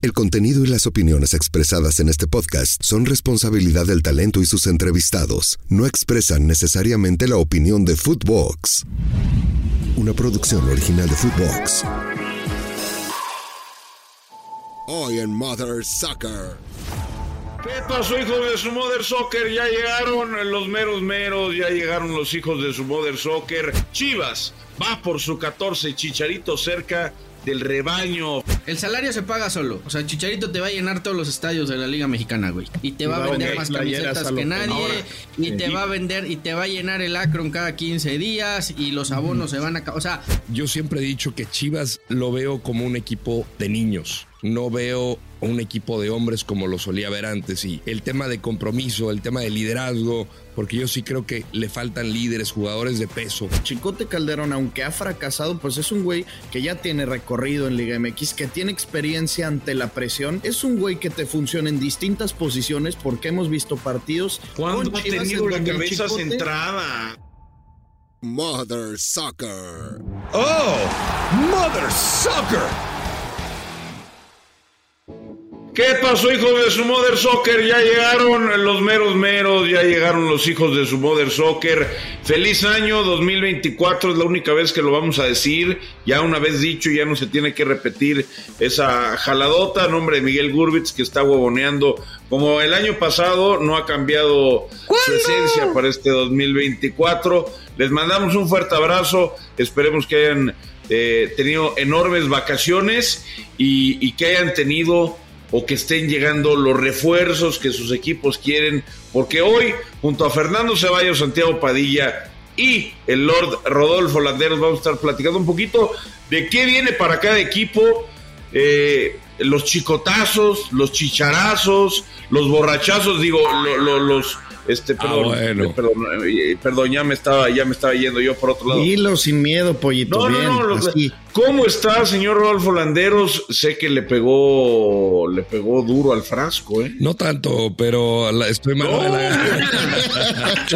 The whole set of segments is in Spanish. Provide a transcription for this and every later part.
El contenido y las opiniones expresadas en este podcast son responsabilidad del talento y sus entrevistados. No expresan necesariamente la opinión de Footbox. Una producción original de Footbox. Hoy en Mother Soccer. ¿Qué pasó, hijos de su Mother Soccer? Ya llegaron los meros meros, ya llegaron los hijos de su Mother Soccer. Chivas va por su 14 chicharito cerca del rebaño. El salario se paga solo. O sea, Chicharito te va a llenar todos los estadios de la Liga Mexicana, güey. Y te va a vender más camisetas que nadie. y te va a vender y te va a llenar el Acron cada 15 días. Y los abonos se van a. O sea. Yo siempre he dicho que Chivas lo veo como un equipo de niños no veo un equipo de hombres como lo solía ver antes. Y el tema de compromiso, el tema de liderazgo, porque yo sí creo que le faltan líderes, jugadores de peso. Chicote Calderón, aunque ha fracasado, pues es un güey que ya tiene recorrido en Liga MX, que tiene experiencia ante la presión. Es un güey que te funciona en distintas posiciones porque hemos visto partidos. ¿Cuándo ha tenido la cabeza centrada? Mother Soccer. ¡Oh! ¡Mother Soccer! ¿Qué pasó, hijos de su Mother Soccer? Ya llegaron los meros meros, ya llegaron los hijos de su Mother Soccer. Feliz año 2024, es la única vez que lo vamos a decir. Ya una vez dicho, ya no se tiene que repetir esa jaladota. Nombre de Miguel Gurbitz, que está huevoneando. Como el año pasado, no ha cambiado su esencia para este 2024. Les mandamos un fuerte abrazo. Esperemos que hayan eh, tenido enormes vacaciones y, y que hayan tenido o que estén llegando los refuerzos que sus equipos quieren, porque hoy, junto a Fernando Ceballos, Santiago Padilla y el Lord Rodolfo Landeros, vamos a estar platicando un poquito de qué viene para cada equipo, eh, los chicotazos, los chicharazos, los borrachazos, digo, los este, ah, perdón, perdón, eh, perdón, ya me estaba, ya me estaba yendo yo por otro lado. Dilo sin miedo, pollito. No, no, no, ¿Cómo está, señor Rodolfo Landeros? Sé que le pegó, le pegó duro al frasco, ¿eh? No tanto, pero estoy mal de la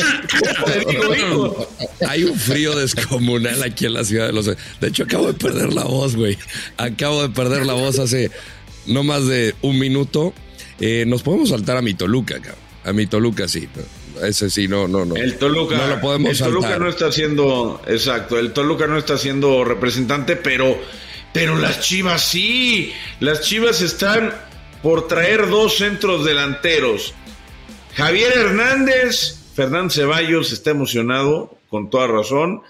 Hay un frío descomunal aquí en la ciudad de Los De hecho, acabo de perder la voz, güey. Acabo de perder la voz hace no más de un minuto. Eh, nos podemos saltar a mi Toluca, cabrón. A mi Toluca sí. Ese sí, no, no, no. El Toluca, no lo podemos el Toluca no está siendo, exacto, el Toluca no está siendo representante, pero, pero las Chivas sí. Las Chivas están por traer dos centros delanteros. Javier Hernández, Fernán Ceballos está emocionado, con toda razón.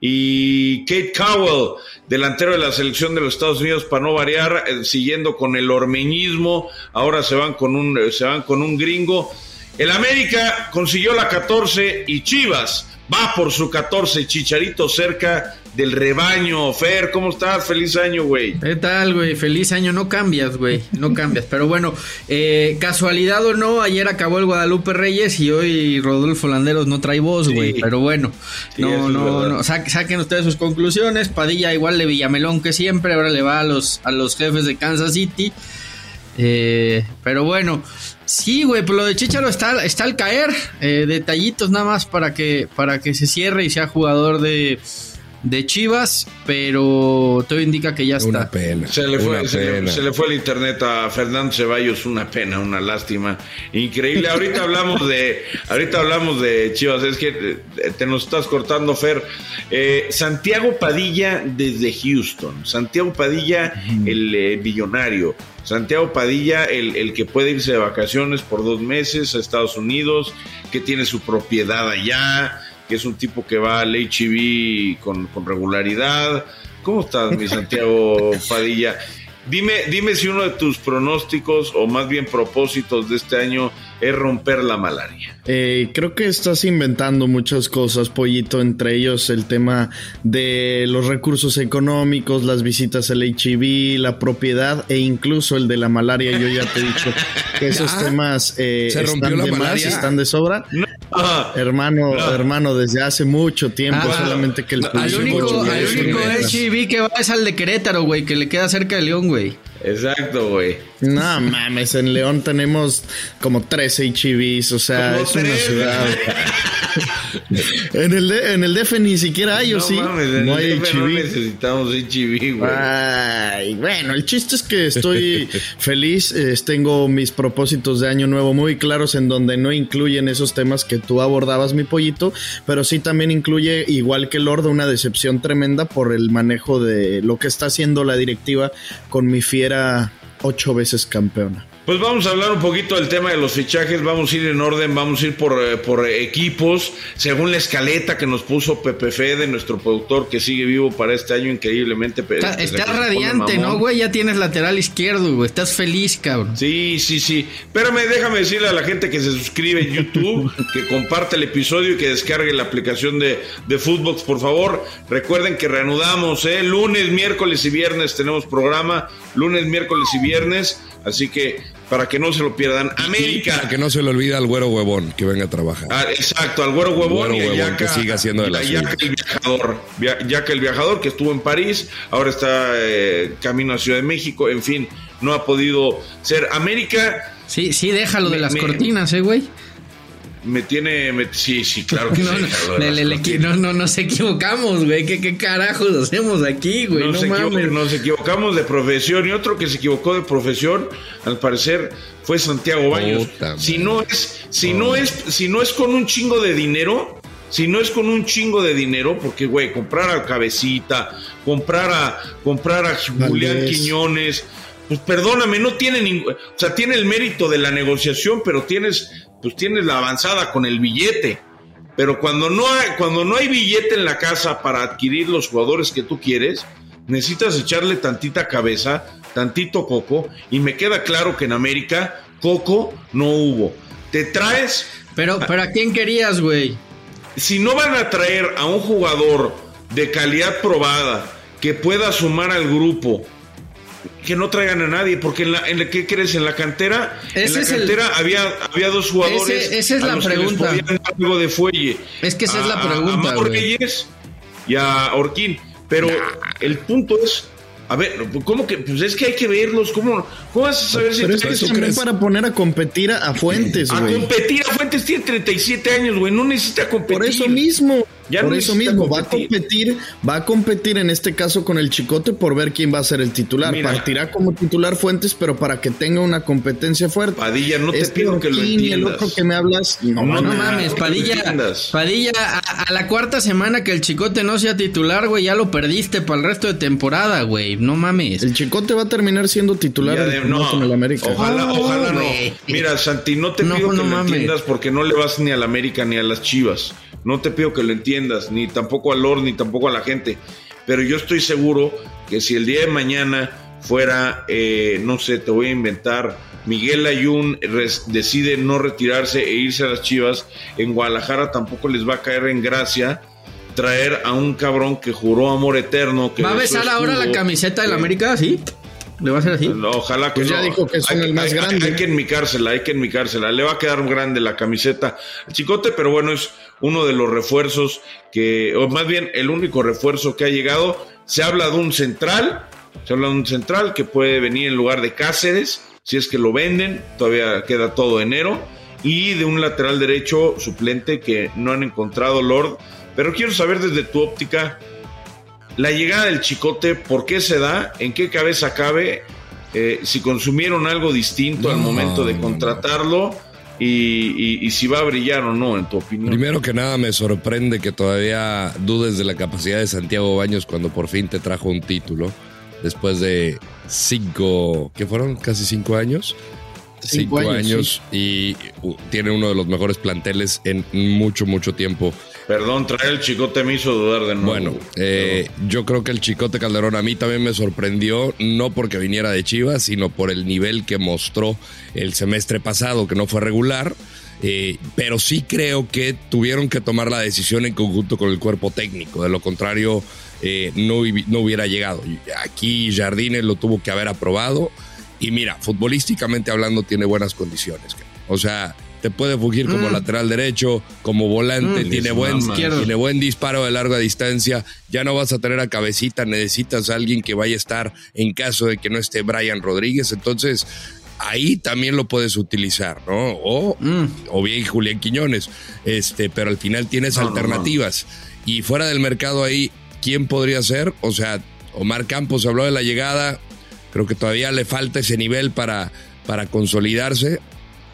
Y Kate Cowell, delantero de la selección de los Estados Unidos, para no variar, eh, siguiendo con el ormeñismo, ahora se van con un, se van con un gringo. El América consiguió la 14 y Chivas va por su 14, Chicharito cerca del rebaño. Fer, ¿cómo estás? Feliz año, güey. ¿Qué tal, güey? Feliz año. No cambias, güey. No cambias. Pero bueno, eh, casualidad o no, ayer acabó el Guadalupe Reyes y hoy Rodolfo Landeros no trae voz, güey. Pero bueno, no, no, no. saquen ustedes sus conclusiones. Padilla igual de Villamelón que siempre. Ahora le va a los, a los jefes de Kansas City. Eh, pero bueno, sí, güey, pues lo de Chicharo está, está al caer. Eh, detallitos nada más para que, para que se cierre y sea jugador de, de Chivas, pero todo indica que ya está. Una pena. Se le, fue, se, Le, fue el internet a Fernando Ceballos, una pena, una lástima. Increíble. Ahorita hablamos de, ahorita hablamos de Chivas, es que te nos estás cortando, Fer. Eh, Santiago Padilla desde Houston. Santiago Padilla, el eh, billonario. Santiago Padilla, el, el, que puede irse de vacaciones por dos meses a Estados Unidos, que tiene su propiedad allá, que es un tipo que va al HIV con, con regularidad. ¿Cómo estás, mi Santiago Padilla? Dime, dime si uno de tus pronósticos, o más bien propósitos de este año, es romper la malaria. Eh, creo que estás inventando muchas cosas, Pollito, entre ellos el tema de los recursos económicos, las visitas al HIV, la propiedad e incluso el de la malaria. Yo ya te he dicho que esos temas eh, están de más, están de sobra. Hermano, hermano, desde hace mucho tiempo, ah, solamente que el, al único, HIV que va es al de Querétaro, güey, que le queda cerca de León, güey. Exacto, güey. No mames, en León tenemos como tres HIVs, o sea, es una ciudad. en, el en el DF ni siquiera hay, ¿o sí? no hay DF no necesitamos HIV, güey. Ay, bueno, el chiste es que estoy feliz. tengo mis propósitos de año nuevo muy claros en donde no incluyen esos temas que tú abordabas, mi pollito, pero sí también incluye, igual que Lord, una decepción tremenda por el manejo de lo que está haciendo la directiva con mi fiera ocho veces campeona. Pues vamos a hablar un poquito del tema de los fichajes, vamos a ir en orden, vamos a ir por, eh, por equipos, según la escaleta que nos puso Pepe Fede, nuestro productor que sigue vivo para este año increíblemente. Está, radiante, ¿no, güey? Ya tienes lateral izquierdo, güey, estás feliz, cabrón. Sí, sí, sí. Espérame, déjame decirle a la gente que se suscribe en YouTube, que comparte el episodio y que descargue la aplicación de, de Footbox, por favor. Recuerden que reanudamos, ¿eh? Lunes, miércoles y viernes tenemos programa, lunes, miércoles y viernes, así que para que no se lo pierdan. América. para que no se le olvide al güero huevón que venga a trabajar. Ah, exacto, al güero huevón, y huevón que siga siendo de la Yaca el viajador. Yaca el viajador que estuvo en París, ahora está eh, camino a Ciudad de México, en fin, no ha podido ser. América. Sí, sí, déjalo de las cortinas, eh, güey me tiene. sí, sí, claro que no, sí. No, no, nos equivocamos, güey. ¿Qué, ¿Qué, carajos hacemos aquí, güey? No, mames. nos equivocamos de profesión. Y otro que se equivocó de profesión, al parecer, fue Santiago Baños. si no es, si no es, si no es con un chingo de dinero. Si no es con un chingo de dinero, porque, güey, comprar a Cabecita, comprar a, comprar a Julián Quiñones, pues perdóname, no tiene ningún, o sea, tiene el mérito de la negociación, pero tienes pues tienes la avanzada con el billete. Pero cuando no hay, cuando no hay billete en la casa para adquirir los jugadores que tú quieres, necesitas echarle tantita cabeza, tantito coco, y me queda claro que en América coco no hubo. Te traes. Pero, ¿para a quién querías, güey? Si no van a traer a un jugador de calidad probada que pueda sumar al grupo que no traigan a nadie, porque en la, en ¿qué crees? En la cantera, en la cantera había, había dos jugadores. esa es la pregunta. algo de fuelle. Es que esa es la pregunta. A Reyes y a Orquín. Pero el punto es a ver, ¿cómo que? Pues es que hay que verlos. ¿Cómo, cómo vas a saber si Pero es también para poner a competir a, Fuentes, güey. A competir a Fuentes tiene 37 años, güey. No necesita competir. Por eso mismo. Por eso mismo, va a competir, va a competir en este caso con el Chicote por ver quién va a ser el titular. Partirá como titular Fuentes, pero para que tenga una competencia fuerte. Padilla, no te este pido que lo entiendas. El otro que me hablas, no, no, no mames, Padilla, Padilla, a, la cuarta semana que el Chicote no sea titular, güey, ya lo perdiste para el resto de temporada, güey. No mames. El Chicote va a terminar siendo titular no, con el América. Ojalá, ojalá no. Mira, Santi, no te pido que lo entiendas porque no le vas ni al América ni a las Chivas. No te pido que lo entiendas, ni tampoco al Lord, ni tampoco a la gente. Pero yo estoy seguro que si el día de mañana fuera, eh, no sé, te voy a inventar, Miguel Ayun decide no retirarse e irse a las Chivas, en Guadalajara tampoco les va a caer en gracia traer a un cabrón que juró amor eterno. Que ¿Va a besar ahora la camiseta del América? ¿Sí? ¿Le va a hacer así? ojalá que pues ya dijo que es el más grande. Hay, que enmicársela, hay que enmicársela. Le va a quedar grande la camiseta al chicote, pero bueno, es uno de los refuerzos que, o más bien el único refuerzo que ha llegado. Se habla de un central, se habla de un central que puede venir en lugar de Cáceres, si es que lo venden, todavía queda todo enero, y de un lateral derecho suplente que no han encontrado Lord. Pero quiero saber desde tu óptica, la llegada del chicote, ¿por qué se da? ¿En qué cabeza cabe? Eh, si consumieron algo distinto al momento de contratarlo y, si va a brillar o no, en tu opinión. Primero que nada, me sorprende que todavía dudes de la capacidad de Santiago Baños cuando por fin te trajo un título. Después de cinco, ¿qué fueron? Casi cinco años. Cinco, años, y uh, tiene uno de los mejores planteles en mucho, mucho tiempo Perdón, traer el chicote me hizo dudar de nuevo. Bueno, eh, yo creo que el chicote Calderón a mí también me sorprendió, no porque viniera de Chivas, sino por el nivel que mostró el semestre pasado, que no fue regular. Eh, pero sí creo que tuvieron que tomar la decisión en conjunto con el cuerpo técnico. De lo contrario, eh, no, no hubiera llegado. Aquí Jardines lo tuvo que haber aprobado. Y mira, futbolísticamente hablando, tiene buenas condiciones. O sea, te puede fugir como mm. lateral derecho, como volante, mm, tiene, buen, tiene buen disparo de larga distancia. Ya no vas a tener a cabecita, necesitas a alguien que vaya a estar en caso de que no esté Brian Rodríguez. Entonces, ahí también lo puedes utilizar, ¿no? O, Mm. o bien Julián Quiñones, este, pero al final tienes alternativas. Y fuera del mercado ahí, ¿quién podría ser? O sea, Omar Campos habló de la llegada, creo que todavía le falta ese nivel para, para consolidarse,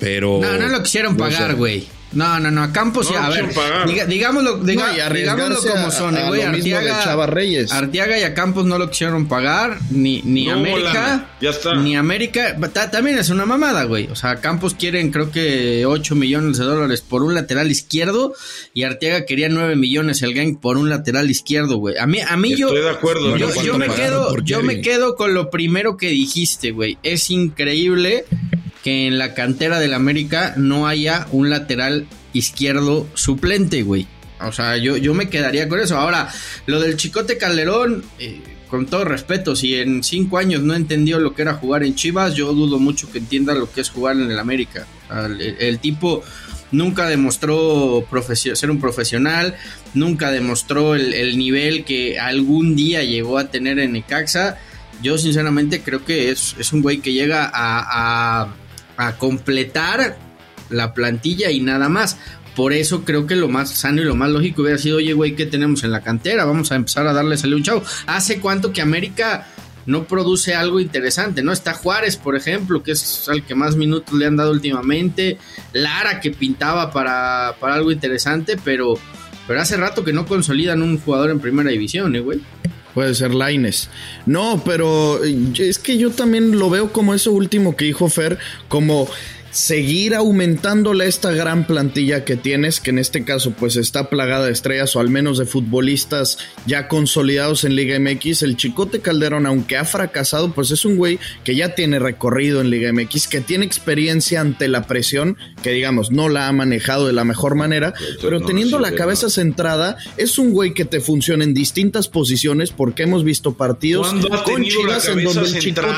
pero... No, no lo quisieron pagar, güey. No, no, no, a Campos, No, a ver, quisieron pagar. diga- digámoslo, diga- No, y digámoslo como son, güey. Arteaga, Chava Reyes. Arteaga y a Campos no lo quisieron pagar, ni, ni No, América, ya está. ni América, ta- también es una mamada, güey. O sea, Campos quieren creo que 8 millones de dólares por un lateral izquierdo y Arteaga quería 9 millones el gang por un lateral izquierdo, güey. A mí, a mí yo, Estoy de acuerdo. Yo, ¿no? ¿cuánto yo me quedo, yo me quedo con lo primero que dijiste, güey. Es increíble que en la cantera del América no haya un lateral izquierdo suplente, güey. O sea, yo, yo me quedaría con eso. Ahora, lo del Chicote Calderón, eh, con todo respeto, si en cinco años no entendió lo que era jugar en Chivas, yo dudo mucho que entienda lo que es jugar en el América. El, tipo nunca demostró ser un profesional, nunca demostró el, el nivel que algún día llegó a tener en Necaxa. Yo sinceramente creo que es, es un güey que llega a- a completar la plantilla y nada más. Por eso creo que lo más sano y lo más lógico hubiera sido, oye, güey, ¿qué tenemos en la cantera? Vamos a empezar a darle salida a un chavo. ¿Hace cuánto que América no produce algo interesante? ¿No? Está Juárez, por ejemplo, que es al que más minutos le han dado últimamente. Lara, que pintaba para, para algo interesante, pero, pero hace rato que no consolidan un jugador en primera división, ¿eh, güey? Puede ser Laines. No, pero eh, es que yo también lo veo como eso último que dijo Fer, como seguir aumentándole esta gran plantilla que tienes, que en este caso pues está plagada de estrellas o al menos de futbolistas ya consolidados en Liga MX. El Chicote Calderón, aunque ha fracasado, pues es un güey que ya tiene recorrido en Liga MX, que tiene experiencia ante la presión, que digamos no la ha manejado de la mejor manera, pero no, teniendo sí, la no. cabeza centrada, es un güey que te funciona en distintas posiciones porque hemos visto partidos ¿Cuándo ha con Chivas en donde el Chicote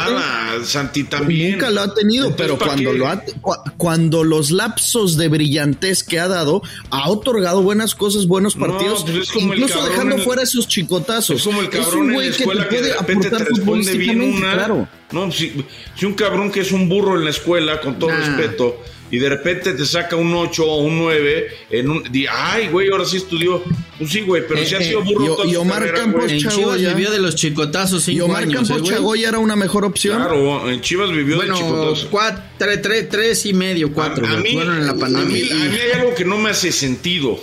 Santi, también? Nunca lo ha tenido, Entonces, pero ¿para cuando qué? lo ha, cu- cuando los lapsos de brillantez que ha dado, ha otorgado buenas cosas, buenos No, partidos, pues es como el incluso dejando en- fuera esos chicotazos. Es como el un cabrón en güey la que te escuela que, puede de repente te responde bien una. claro. No, si, si un cabrón que es un burro en la escuela, con todo Nah. respeto, y de repente te saca un 8 o un 9, en un, di, ay, güey, ahora sí estudió. Pues sí, güey, pero Eh, si ha eh, sido burro y- toda y Omar carrera, Campos. En Chivas vivió de los chicotazos Y Omar años, Campos ¿eh? Chagoya era una mejor opción. Claro, en Chivas vivió de Bueno, chicotazos. cuatro, tres, tres y medio, cuatro, a, a mí, Fueron en la a, mí, pandemia. a mí hay algo que no me hace sentido.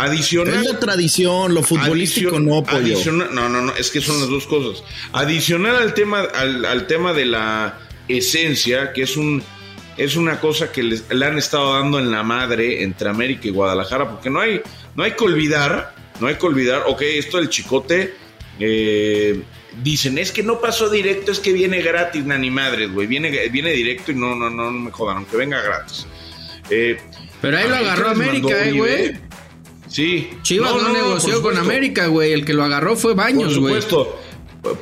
Adicional. es la tradición, lo futbolístico Adicion- no, pollo. adicional- no, no, no, es que son las dos cosas. Adicional al tema, al, al tema de la esencia, que es un es una cosa que les- le han estado dando en la madre entre América y Guadalajara, porque no hay, no hay que olvidar, no hay que olvidar, ok, esto del chicote, eh, dicen, es que no pasó directo, es que viene gratis, na, ni madres, güey, viene, viene directo y no, no, no, no me jodan, aunque venga gratis. Eh, Pero ahí lo agarró América, eh, güey. Sí. Chivas no, por negoció con. América, güey. El que lo agarró fue Baños, Por güey. supuesto,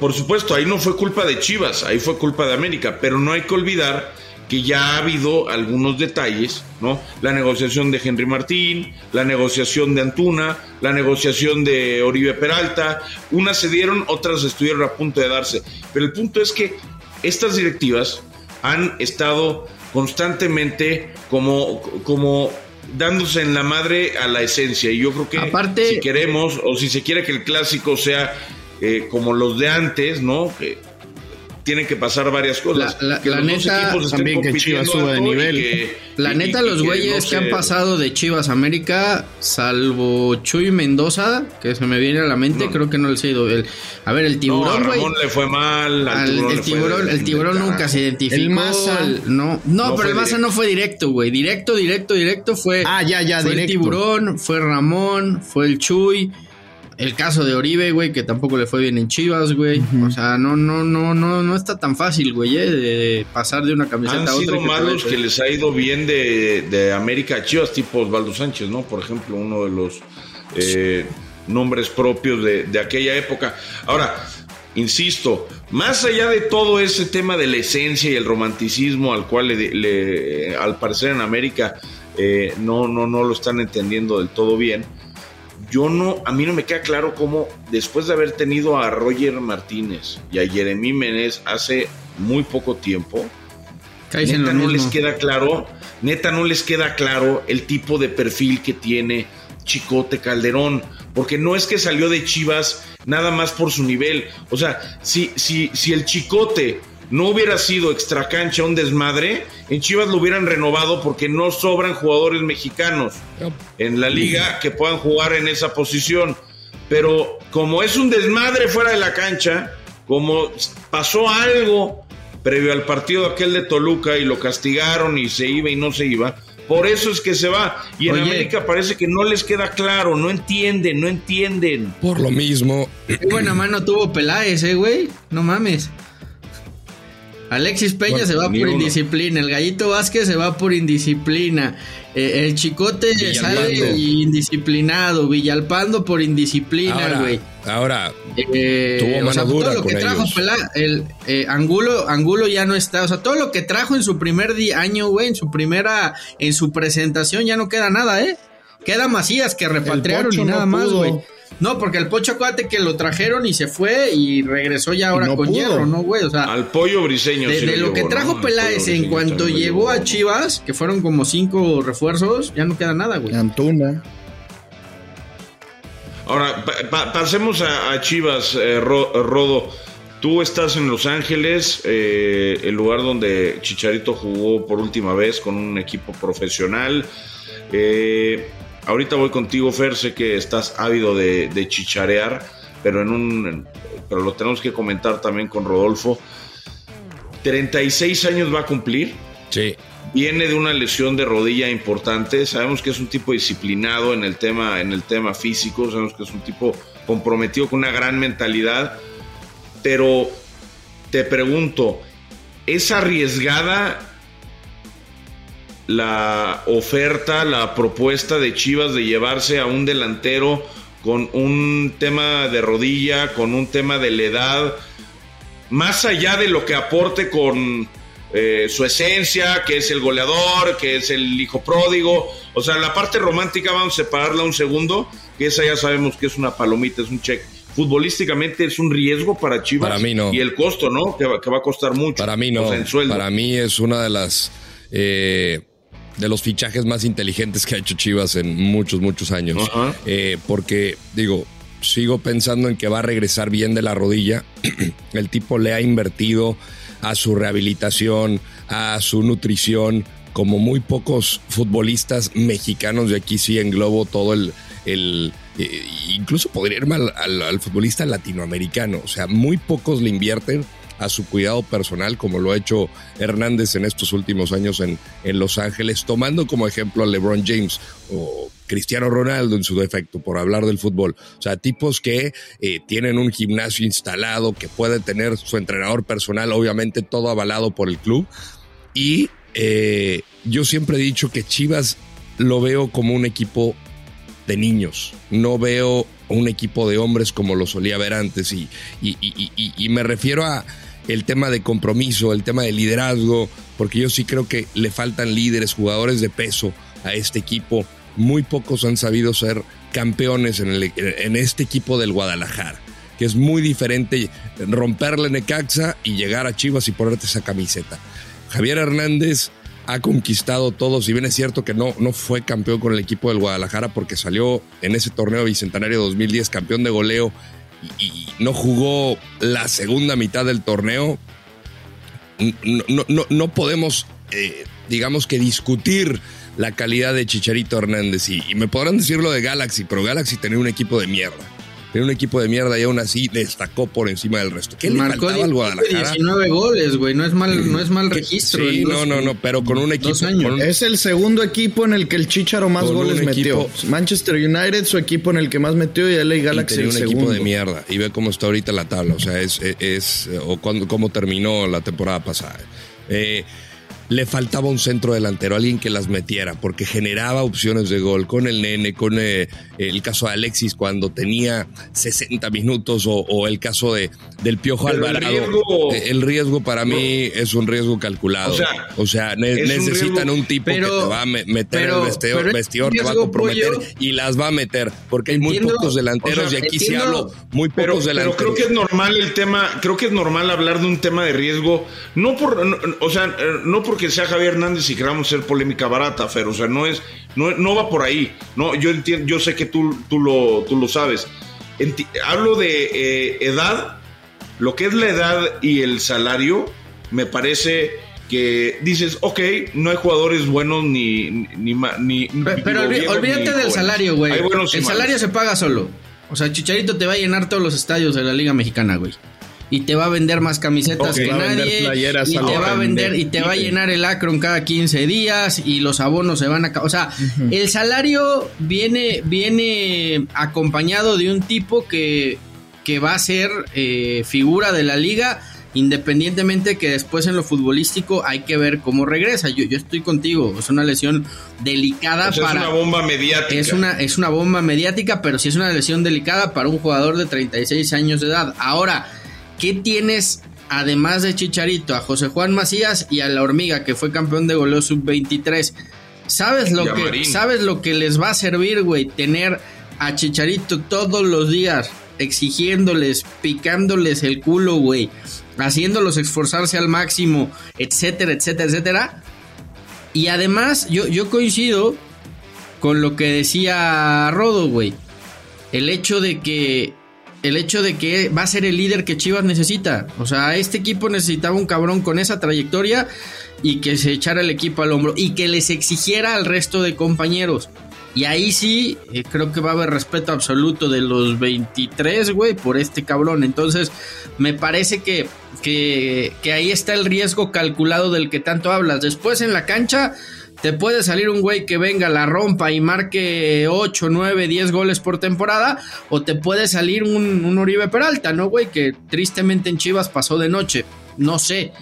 por supuesto, ahí no fue culpa de Chivas, ahí fue culpa de América, pero no hay que olvidar que ya ha habido algunos detalles, ¿no? La negociación de Henry Martín, la negociación de Antuna, la negociación de Oribe Peralta, unas se dieron, otras estuvieron a punto de darse, pero el punto es que estas directivas han estado constantemente como, como dándose en la madre a la esencia y yo creo que Aparte- si queremos o si se quiere que el clásico sea eh, como los de antes, ¿no? Que tienen que pasar varias cosas. La- la- que la neta, equipos estén también que Chivas suba de nivel. que- La y- neta, y- los que güeyes no que han pasado de Chivas a América, salvo Chuy Mendoza, que se me viene a la mente, No. creo que no les he ido. El, a ver, el No, a tiburón, güey. Ramón le fue mal. al al- tiburón el tiburón, el tiburón de nunca se identificó. El Maza. el- no, no, No pero el Maza no fue directo, güey. Directo, directo, directo fue. Ah, ya, ya, fue directo. el tiburón, fue Ramón, fue el Chuy. El caso de Oribe, güey, que tampoco le fue bien en Chivas, güey. O sea, no, no, no, no, no está tan fácil, güey, eh, de pasar de una camiseta Han a otra. sido que malos que les ha ido bien de, de América a Chivas, tipo Osvaldo Sánchez, ¿no? Por ejemplo, uno de los eh, nombres propios de, de aquella época. Ahora, insisto, más allá de todo ese tema de la esencia y el romanticismo al cual le, le- al parecer en América eh, no, no, no lo están entendiendo del todo bien. Yo no, a mí no me queda claro cómo después de haber tenido a Roger Martínez y a Jeremy Menez hace muy poco tiempo, neta no les queda claro, neta no les queda claro el tipo de perfil que tiene Chicote Calderón, porque no es que salió de Chivas nada más por su nivel. O sea, si, si, si el Chicote no hubiera sido extracancha un desmadre, en Chivas lo hubieran renovado porque no sobran jugadores mexicanos en la liga que puedan jugar en esa posición. Pero como es un desmadre fuera de la cancha, como pasó algo previo al partido aquel de Toluca y lo castigaron y se iba y no se iba, por eso es que se va. Y en América parece que no les queda claro, no entienden, no entienden. Por lo mismo. Qué buena mano tuvo Peláez, eh, güey. No mames. Alexis Peña se va por indisciplina, el Gallito Vázquez se va por indisciplina, eh, el Chicote sale indisciplinado, Villalpando por indisciplina, güey. Ahora, eh, tuvo mano todo lo que trajo el eh, Angulo, Angulo ya no está, o sea, todo lo que trajo en su primer año, güey, en su primera, en su presentación ya no queda nada, ¿eh? Queda Macías que repatriaron y nada más, güey. No, porque el Pocho, acuérdate que lo trajeron y se fue y regresó ya ahora con hierro, ¿no, güey? O sea, al pollo briseño. De, lo, que trajo Peláez en cuanto llegó a Chivas, que fueron como cinco refuerzos, ya no queda nada, güey. Antuna. Ahora, pasemos a, Chivas, eh, Rodo. Tú estás en Los Ángeles, eh, el lugar donde Chicharito jugó por última vez con un equipo profesional. Eh, Ahorita voy contigo, Fer, sé que estás ávido de, chicharear, pero en un pero lo tenemos que comentar también con Rodolfo. 36 años va a cumplir. Sí. Viene de una lesión de rodilla importante. Sabemos que es un tipo disciplinado en el tema, en el tema físico. Sabemos que es un tipo comprometido con una gran mentalidad. Pero te pregunto, ¿es arriesgada la oferta, la propuesta de Chivas de llevarse a un delantero con un tema de rodilla, con un tema de la edad, más allá de lo que aporte con eh, su esencia, que es el goleador, que es el hijo pródigo, o sea, la parte romántica vamos a separarla un segundo, que esa ya sabemos que es una palomita, es un check. Futbolísticamente es un riesgo para Chivas. Para mí no. Y el costo, ¿no? Que, va a costar mucho. Para mí no. para mí es una de las... Eh, de los fichajes más inteligentes que ha hecho Chivas en muchos, muchos años. Eh, porque, digo, sigo pensando en que va a regresar bien de la rodilla. el tipo le ha invertido a su rehabilitación, a su nutrición, como muy pocos futbolistas mexicanos, de aquí sí englobo todo el, el eh, incluso podría irme al, futbolista latinoamericano, o sea, muy pocos le invierten a su cuidado personal, como lo ha hecho Hernández en estos últimos años en, en Los Ángeles, tomando como ejemplo a LeBron James o Cristiano Ronaldo en su defecto, por hablar del fútbol. O sea, tipos que eh, tienen un gimnasio instalado, que puede tener su entrenador personal, obviamente todo avalado por el club. Y eh, yo siempre he dicho que Chivas lo veo como un equipo de niños. No veo un equipo de hombres como lo solía ver antes. y, y me refiero a el tema de compromiso, el tema de liderazgo, porque yo sí creo que le faltan líderes, jugadores de peso a este equipo. Muy pocos han sabido ser campeones en, este equipo del Guadalajara, que es muy diferente romperle Necaxa y llegar a Chivas y ponerte esa camiseta. Javier Hernández ha conquistado todo, si bien es cierto que no, no fue campeón con el equipo del Guadalajara porque salió en ese torneo bicentenario 2010 campeón de goleo y no jugó la segunda mitad del torneo, no, no, no podemos, eh, digamos que discutir la calidad de Chicharito Hernández. Y, y, me podrán decir lo de Galaxy, pero Galaxy tenía un equipo de mierda un equipo de mierda y aún así destacó por encima del resto. ¿Qué Marcó le faltaba al 19 goles, güey, no es mal, no es mal registro. Sí, no, no, no, pero con un equipo. Es el segundo equipo en el que el Chicharo más goles metió. Manchester United, su equipo en el que más metió, y LA Galaxy y un equipo de mierda. Y ve cómo está ahorita la tabla, o sea, es, es, o cuando, cómo terminó la temporada pasada. Eh, le faltaba un centro delantero, alguien que las metiera, porque generaba opciones de gol con el nene, con eh, el caso de Alexis cuando tenía 60 minutos o, el caso de del Piojo Alvarado. Eh, el riesgo, para mí es un riesgo calculado. O sea, necesitan un, tipo que te va a meter el vestidor, vestidor te va a comprometer y las va a meter, porque hay muy pocos delanteros y aquí sí hablo muy pocos delanteros. Pero creo que es normal el tema, creo que es normal hablar de un tema de riesgo, no por, o sea, no por porque sea Javier Hernández y queramos ser polémica barata, Fer. O sea, no es, no, no va por ahí. No, yo entiendo, yo sé que tú, tú, lo, tú lo sabes. hablo de eh, edad, lo que es la edad y el salario, me parece que dices, ok, no hay jugadores buenos ni... ni, ni pero, olvídate del salario, güey. El salario se paga solo. O sea, Chicharito te va a llenar todos los estadios de la Liga Mexicana, güey y te va a vender más camisetas que nadie y te va a vender y te va a llenar el Acron cada 15 días y los abonos se van a o sea el salario viene viene acompañado de un tipo que, que va a ser eh, figura de la liga independientemente que después en lo futbolístico hay que ver cómo regresa. Yo, yo estoy contigo, es una lesión delicada para... Es una bomba mediática. Es una, es una bomba mediática, pero sí es una lesión delicada para un jugador de 36 años de edad. Ahora, ¿Qué tienes además de Chicharito, a José Juan Macías y a la hormiga que fue campeón de goleo sub-23. ¿Sabes lo, que, ¿Sabes lo que les va a servir, güey? Tener a Chicharito todos los días exigiéndoles, picándoles el culo, güey, haciéndolos esforzarse al máximo, etcétera, etcétera, etcétera. Y además, yo, yo coincido con lo que decía Rodo, güey. El hecho de que el hecho de que va a ser el líder que Chivas necesita. O sea, este equipo necesitaba un cabrón con esa trayectoria y que se echara el equipo al hombro y que les exigiera al resto de compañeros. Y ahí sí, eh, creo que va a haber respeto absoluto de los 23, güey, por este cabrón. Entonces, me parece que, que, que ahí está el riesgo calculado del que tanto hablas. Después en la cancha te puede salir un güey que venga, la rompa y marque 8, 9, 10 goles por temporada, o te puede salir un, un Oribe Peralta, ¿no, güey? Que tristemente en Chivas pasó de noche, no sé.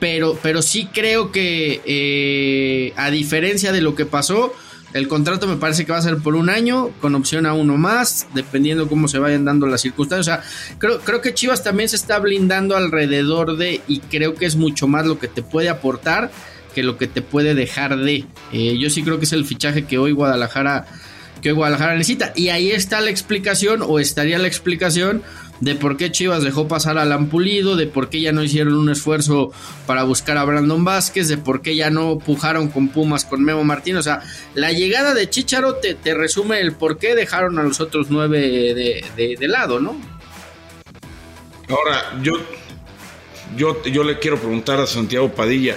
Pero, pero sí creo que, eh, a diferencia de lo que pasó, el contrato me parece que va a ser por un año, con opción a uno más, dependiendo cómo se vayan dando las circunstancias. O sea, creo, creo que Chivas también se está blindando alrededor de, y creo que es mucho más lo que te puede aportar que lo que te puede dejar de. Eh, yo sí creo que es el fichaje que hoy Guadalajara que Guadalajara necesita. Y ahí está la explicación, o estaría la explicación de por qué Chivas dejó pasar a Lampulido, de por qué ya no hicieron un esfuerzo para buscar a Brandon Vázquez, de por qué ya no pujaron con Pumas con Memo Martín. O sea, la llegada de Chicharo te, resume el por qué dejaron a los otros nueve de, de, lado, ¿no? Ahora, yo, yo, yo le quiero preguntar a Santiago Padilla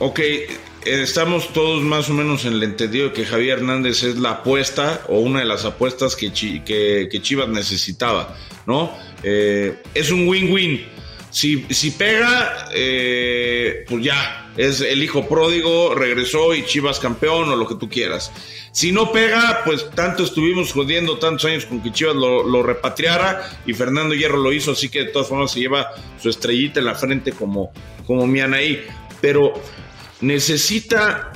ok, eh, estamos todos más o menos en el entendido de que Javier Hernández es la apuesta o una de las apuestas que, que, Chivas necesitaba, ¿no? Eh, es un win-win. Si, si, pega, eh, pues ya, es el hijo pródigo, regresó y Chivas campeón o lo que tú quieras. Si no pega, pues tanto estuvimos jodiendo tantos años con que Chivas lo, repatriara y Fernando Hierro lo hizo, así que de todas formas se lleva su estrellita en la frente como, como Mianaí. Pero necesita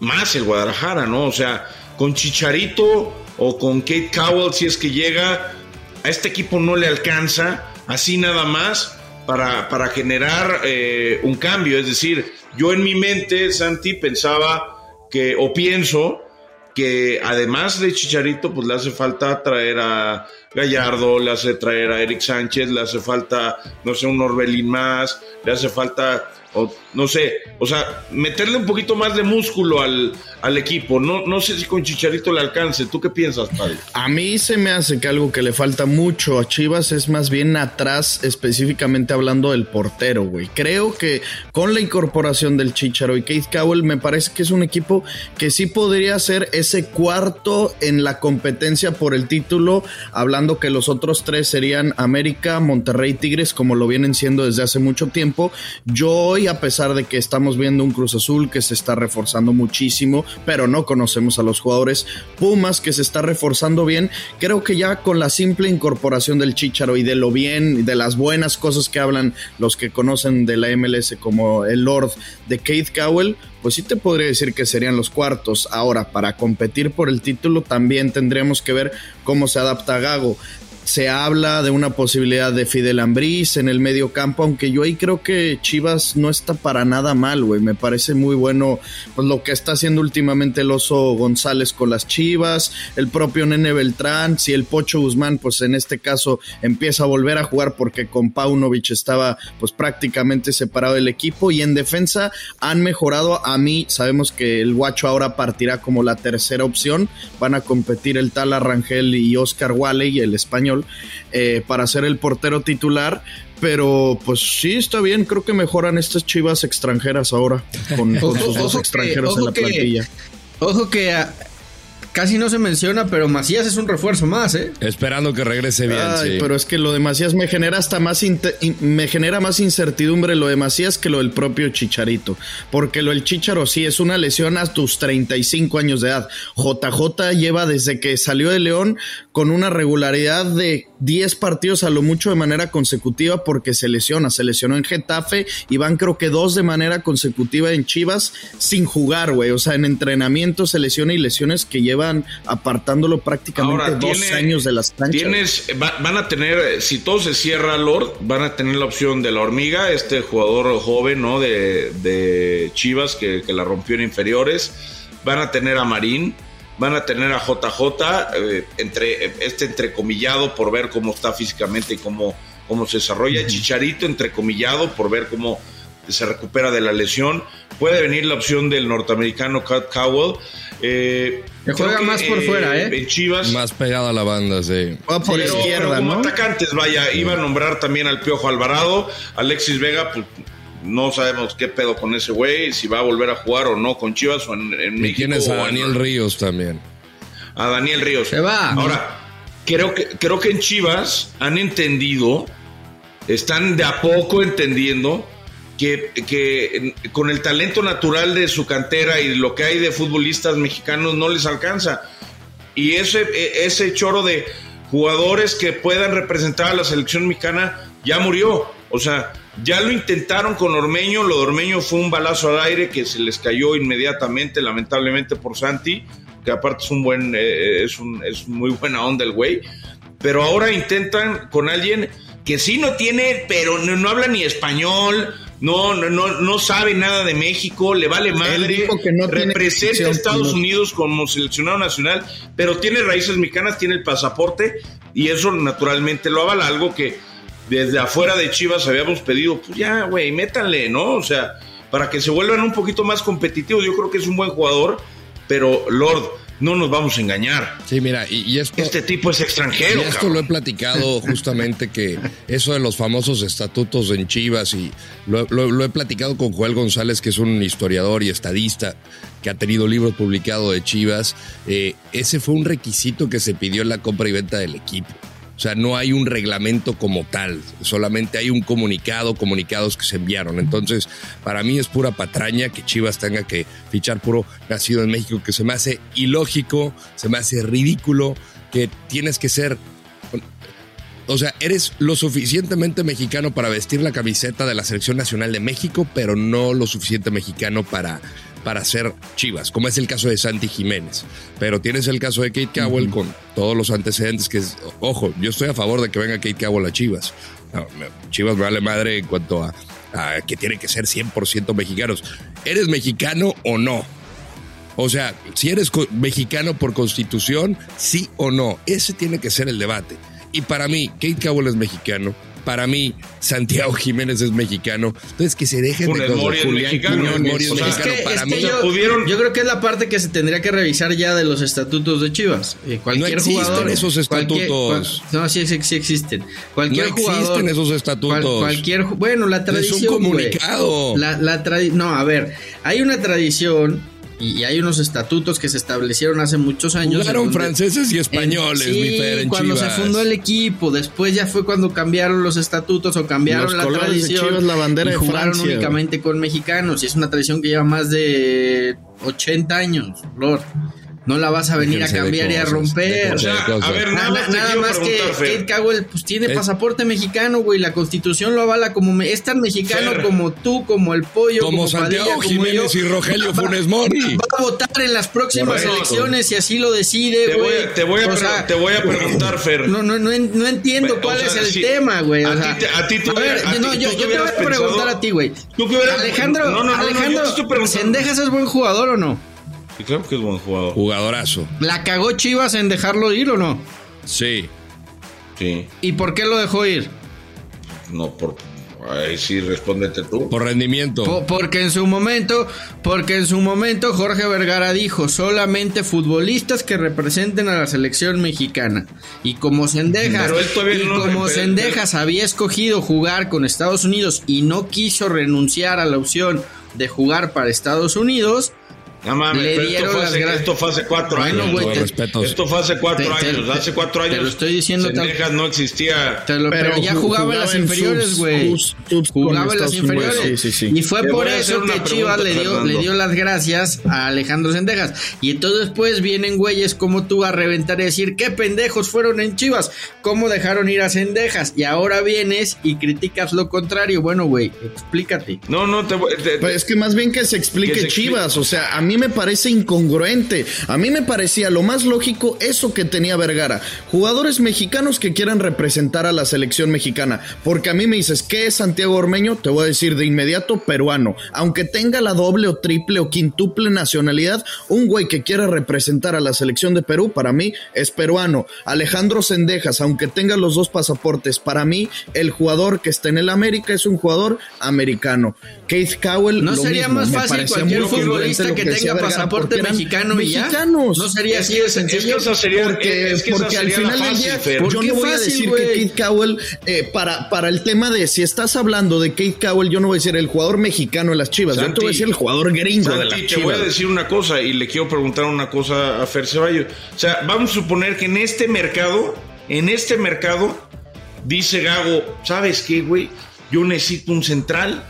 más el Guadalajara, ¿no? O sea, con Chicharito o con Kate Cowell, si es que llega, a este equipo no le alcanza así nada más para, para generar eh, un cambio. Es decir, yo en mi mente, Santi, pensaba que, o pienso, que además de Chicharito, pues le hace falta traer a Gallardo, le hace traer a Eric Sánchez, le hace falta, no sé, un Orbelín más, le hace falta o no sé, o sea, meterle un poquito más de músculo al, al, equipo. No, no sé si con Chicharito le alcance. ¿Tú qué piensas, padre? A mí se me hace que algo que le falta mucho a Chivas es más bien atrás, específicamente hablando del portero, güey. Creo que con la incorporación del Chicharo y Keith Cowell, me parece que es un equipo que sí podría ser ese cuarto en la competencia por el título, hablando que los otros tres serían América, Monterrey, Tigres, como lo vienen siendo desde hace mucho tiempo. Yo hoy, a pesar de que estamos viendo un Cruz Azul que se está reforzando muchísimo, pero no conocemos a los jugadores. Pumas que se está reforzando bien. Creo que ya con la simple incorporación del Chicharo y de lo bien, de las buenas cosas que hablan los que conocen de la MLS como el Lord de Keith Cowell, pues sí te podría decir que serían los cuartos. Ahora, para competir por el título también tendríamos que ver cómo se adapta Gago se habla de una posibilidad de Fidel Ambriz en el medio campo, aunque yo ahí creo que Chivas no está para nada mal, güey. Me parece muy bueno pues, lo que está haciendo últimamente el Oso González con las Chivas, el propio Nene Beltrán, si el Pocho Guzmán, pues en este caso empieza a volver a jugar porque con Paunovic estaba pues prácticamente separado del equipo y en defensa han mejorado. A mí sabemos que el Guacho ahora partirá como la tercera opción, van a competir el tal Arrangel y Oscar Wally, el español eh, para ser el portero titular. Pero pues sí, está bien. Creo que mejoran estas chivas extranjeras ahora con, sus dos extranjeros en la plantilla. Ojo que Casi no se menciona, pero Macías es un refuerzo más, ¿eh? Esperando que regrese bien. Ay, pero es que lo de Macías me genera hasta más me genera más incertidumbre lo de Macías que lo del propio Chicharito, porque lo del Chicharo sí es una lesión a tus 35 años de edad. JJ lleva desde que salió de León con una regularidad de 10 partidos a lo mucho de manera consecutiva porque se lesiona, se lesionó en Getafe y van creo que dos de manera consecutiva en Chivas sin jugar, güey, o sea, en entrenamiento se lesiona y lesiones que lleva apartándolo prácticamente dos años de las canchas. Tienes, van a tener, si todo se cierra, Lord, van a tener la opción de la hormiga, este jugador joven, ¿no? De, Chivas que, la rompió en inferiores. Van a tener a Marín, van a tener a JJ, eh, entre, este entrecomillado por ver cómo está físicamente y cómo, cómo se desarrolla. Chicharito, entrecomillado por ver cómo se recupera de la lesión. Puede venir la opción del norteamericano Cat Cowell. Eh, juega más por fuera, ¿eh? En Chivas. Más pegado a la banda, sí. por izquierda, como atacantes, vaya, iba a nombrar también al Piojo Alvarado, Alexis Vega, pues no sabemos qué pedo con ese güey, si va a volver a jugar o no con Chivas o en, en y Tienes a Daniel Ríos también. A Daniel Ríos. Se va. Ahora, creo que, creo que en Chivas han entendido, están de a poco entendiendo que, con el talento natural de su cantera y lo que hay de futbolistas mexicanos no les alcanza. Y ese, e, ese choro de jugadores que puedan representar a la selección mexicana ya murió. O sea, ya lo intentaron con Ormeño, lo de Ormeño fue un balazo al aire que se les cayó inmediatamente, lamentablemente por Santi, que aparte es un buen, eh, es, un, es muy buena onda el güey. Pero ahora intentan con alguien que sí no tiene, pero no, no habla ni español, no, no, no, no sabe nada de México, le vale madre, que no representa a Estados Unidos como seleccionado nacional, pero tiene raíces mexicanas, tiene el pasaporte y eso naturalmente lo avala, algo que desde afuera de Chivas habíamos pedido, pues ya, güey, métanle, ¿no? O sea, para que se vuelvan un poquito más competitivos, yo creo que es un buen jugador, pero Lord, no nos vamos a engañar. Sí, mira, y, esto, este tipo es extranjero. Y esto lo he platicado justamente que eso de los famosos estatutos en Chivas y lo, he platicado con Joel González, que es un historiador y estadista que ha tenido libros publicados de Chivas. Eh, ese fue un requisito que se pidió en la compra y venta del equipo. O sea, no hay un reglamento como tal, solamente hay un comunicado, comunicados que se enviaron. Entonces, para mí es pura patraña que Chivas tenga que fichar puro nacido en México, que se me hace ilógico, se me hace ridículo, que tienes que ser o sea, eres lo suficientemente mexicano para vestir la camiseta de la Selección Nacional de México, pero no lo suficiente mexicano para para ser Chivas, como es el caso de Santi Jiménez. Pero tienes el caso de Kate Cowell con todos los antecedentes que es, ojo, yo estoy a favor de que venga Kate Cowell a Chivas. Chivas me vale madre en cuanto a, a que tiene que ser 100% mexicanos. ¿Eres mexicano o no? O sea, si eres mexicano por constitución, sí o no. Ese tiene que ser el debate. Y para mí, Kate Cowell es mexicano, para mí, Santiago Jiménez es mexicano. Entonces, que se dejen de cosas. Julián mexicano. para mí, yo, yo, creo que es la parte que se tendría que revisar ya de los estatutos de Chivas. Eh, cualquier no existen jugador, esos estatutos. no, sí, sí, existen. Cualquier no existen esos estatutos. cualquier, bueno, la tradición. Es un comunicado. la, la no, a ver, hay una tradición y, hay unos estatutos que se establecieron hace muchos años. Jugaron franceses y españoles, sí, cuando se fundó el equipo. Después ya fue cuando cambiaron los estatutos o cambiaron la tradición. la bandera y jugaron únicamente con mexicanos. Y es una tradición que lleva más de 80 años, Lord. No la vas a venir a cambiar y a romper. O sea, a ver, nada, nada más que Kate Cowell pues tiene pasaporte mexicano, güey. La constitución lo avala como es tan mexicano como tú, como el pollo, como, como Santiago Jiménez y Rogelio Funes Mori. Va a votar en las próximas elecciones y así lo decide, güey. Te, voy a, te voy a preguntar, Fer. No, no, no, no entiendo cuál es el tema, güey. A, ti, a ti a ver, no, yo, yo te voy a preguntar a ti, güey. Alejandro, no, no, Alejandro, ¿Sendejas es buen jugador o no? Sí, claro que es buen jugador. Jugadorazo. ¿La cagó Chivas en dejarlo ir o no? Sí. Sí. ¿Y por qué lo dejó ir? No, por Ahí sí, respóndete tú. Por rendimiento. porque en su momento, porque en su momento Jorge Vergara dijo solamente futbolistas que representen a la selección mexicana. Y como Sendejas, y como Sendejas había escogido jugar con Estados Unidos y no quiso renunciar a la opción de jugar para Estados Unidos, no mames, le dieron esto, fue hace, esto fue hace cuatro años. esto fue hace cuatro años. hace cuatro años. Te lo estoy diciendo. No existía. pero, pero, ya jugaba, en las inferiores, güey. Jugaba en las inferiores. Sí, sí, y fue por eso que Chivas le dio, le dio las gracias a Alejandro Sendejas. Y entonces después vienen güeyes como tú a reventar y decir, qué pendejos fueron en Chivas. ¿Cómo dejaron ir a Sendejas? Y ahora vienes y criticas lo contrario. Bueno, güey, explícate. No, no, te, te, pues es que más bien que se explique Chivas. O sea, a mí me parece incongruente. A mí me parecía lo más lógico eso que tenía Vergara. Jugadores mexicanos que quieran representar a la selección mexicana. Porque a mí me dices, ¿qué es Santiago Ormeño? Te voy a decir de inmediato peruano. Aunque tenga la doble o triple o quintuple nacionalidad, un güey que quiera representar a la selección de Perú, para mí es peruano. Alejandro Sendejas, aunque tenga los dos pasaportes, para mí el jugador que está en el América es un jugador americano. Keith Cowell, ¿No sería más fácil cualquier futbolista que, tenga pasaporte mexicano y ya. Mexicanos. No sería así de sencillo. Es que sería, porque, es que porque al final del día, yo no voy a decir que Keith Cowell, eh, para, para el tema de si estás hablando de Keith Cowell, yo no voy a decir el jugador mexicano de las chivas, yo te voy a decir el jugador gringo de las chivas. Te voy a decir una cosa y le quiero preguntar una cosa a Fer Ceballos. O sea, vamos a suponer que en este mercado, en este mercado, dice Gago, ¿sabes qué, güey? Yo necesito un central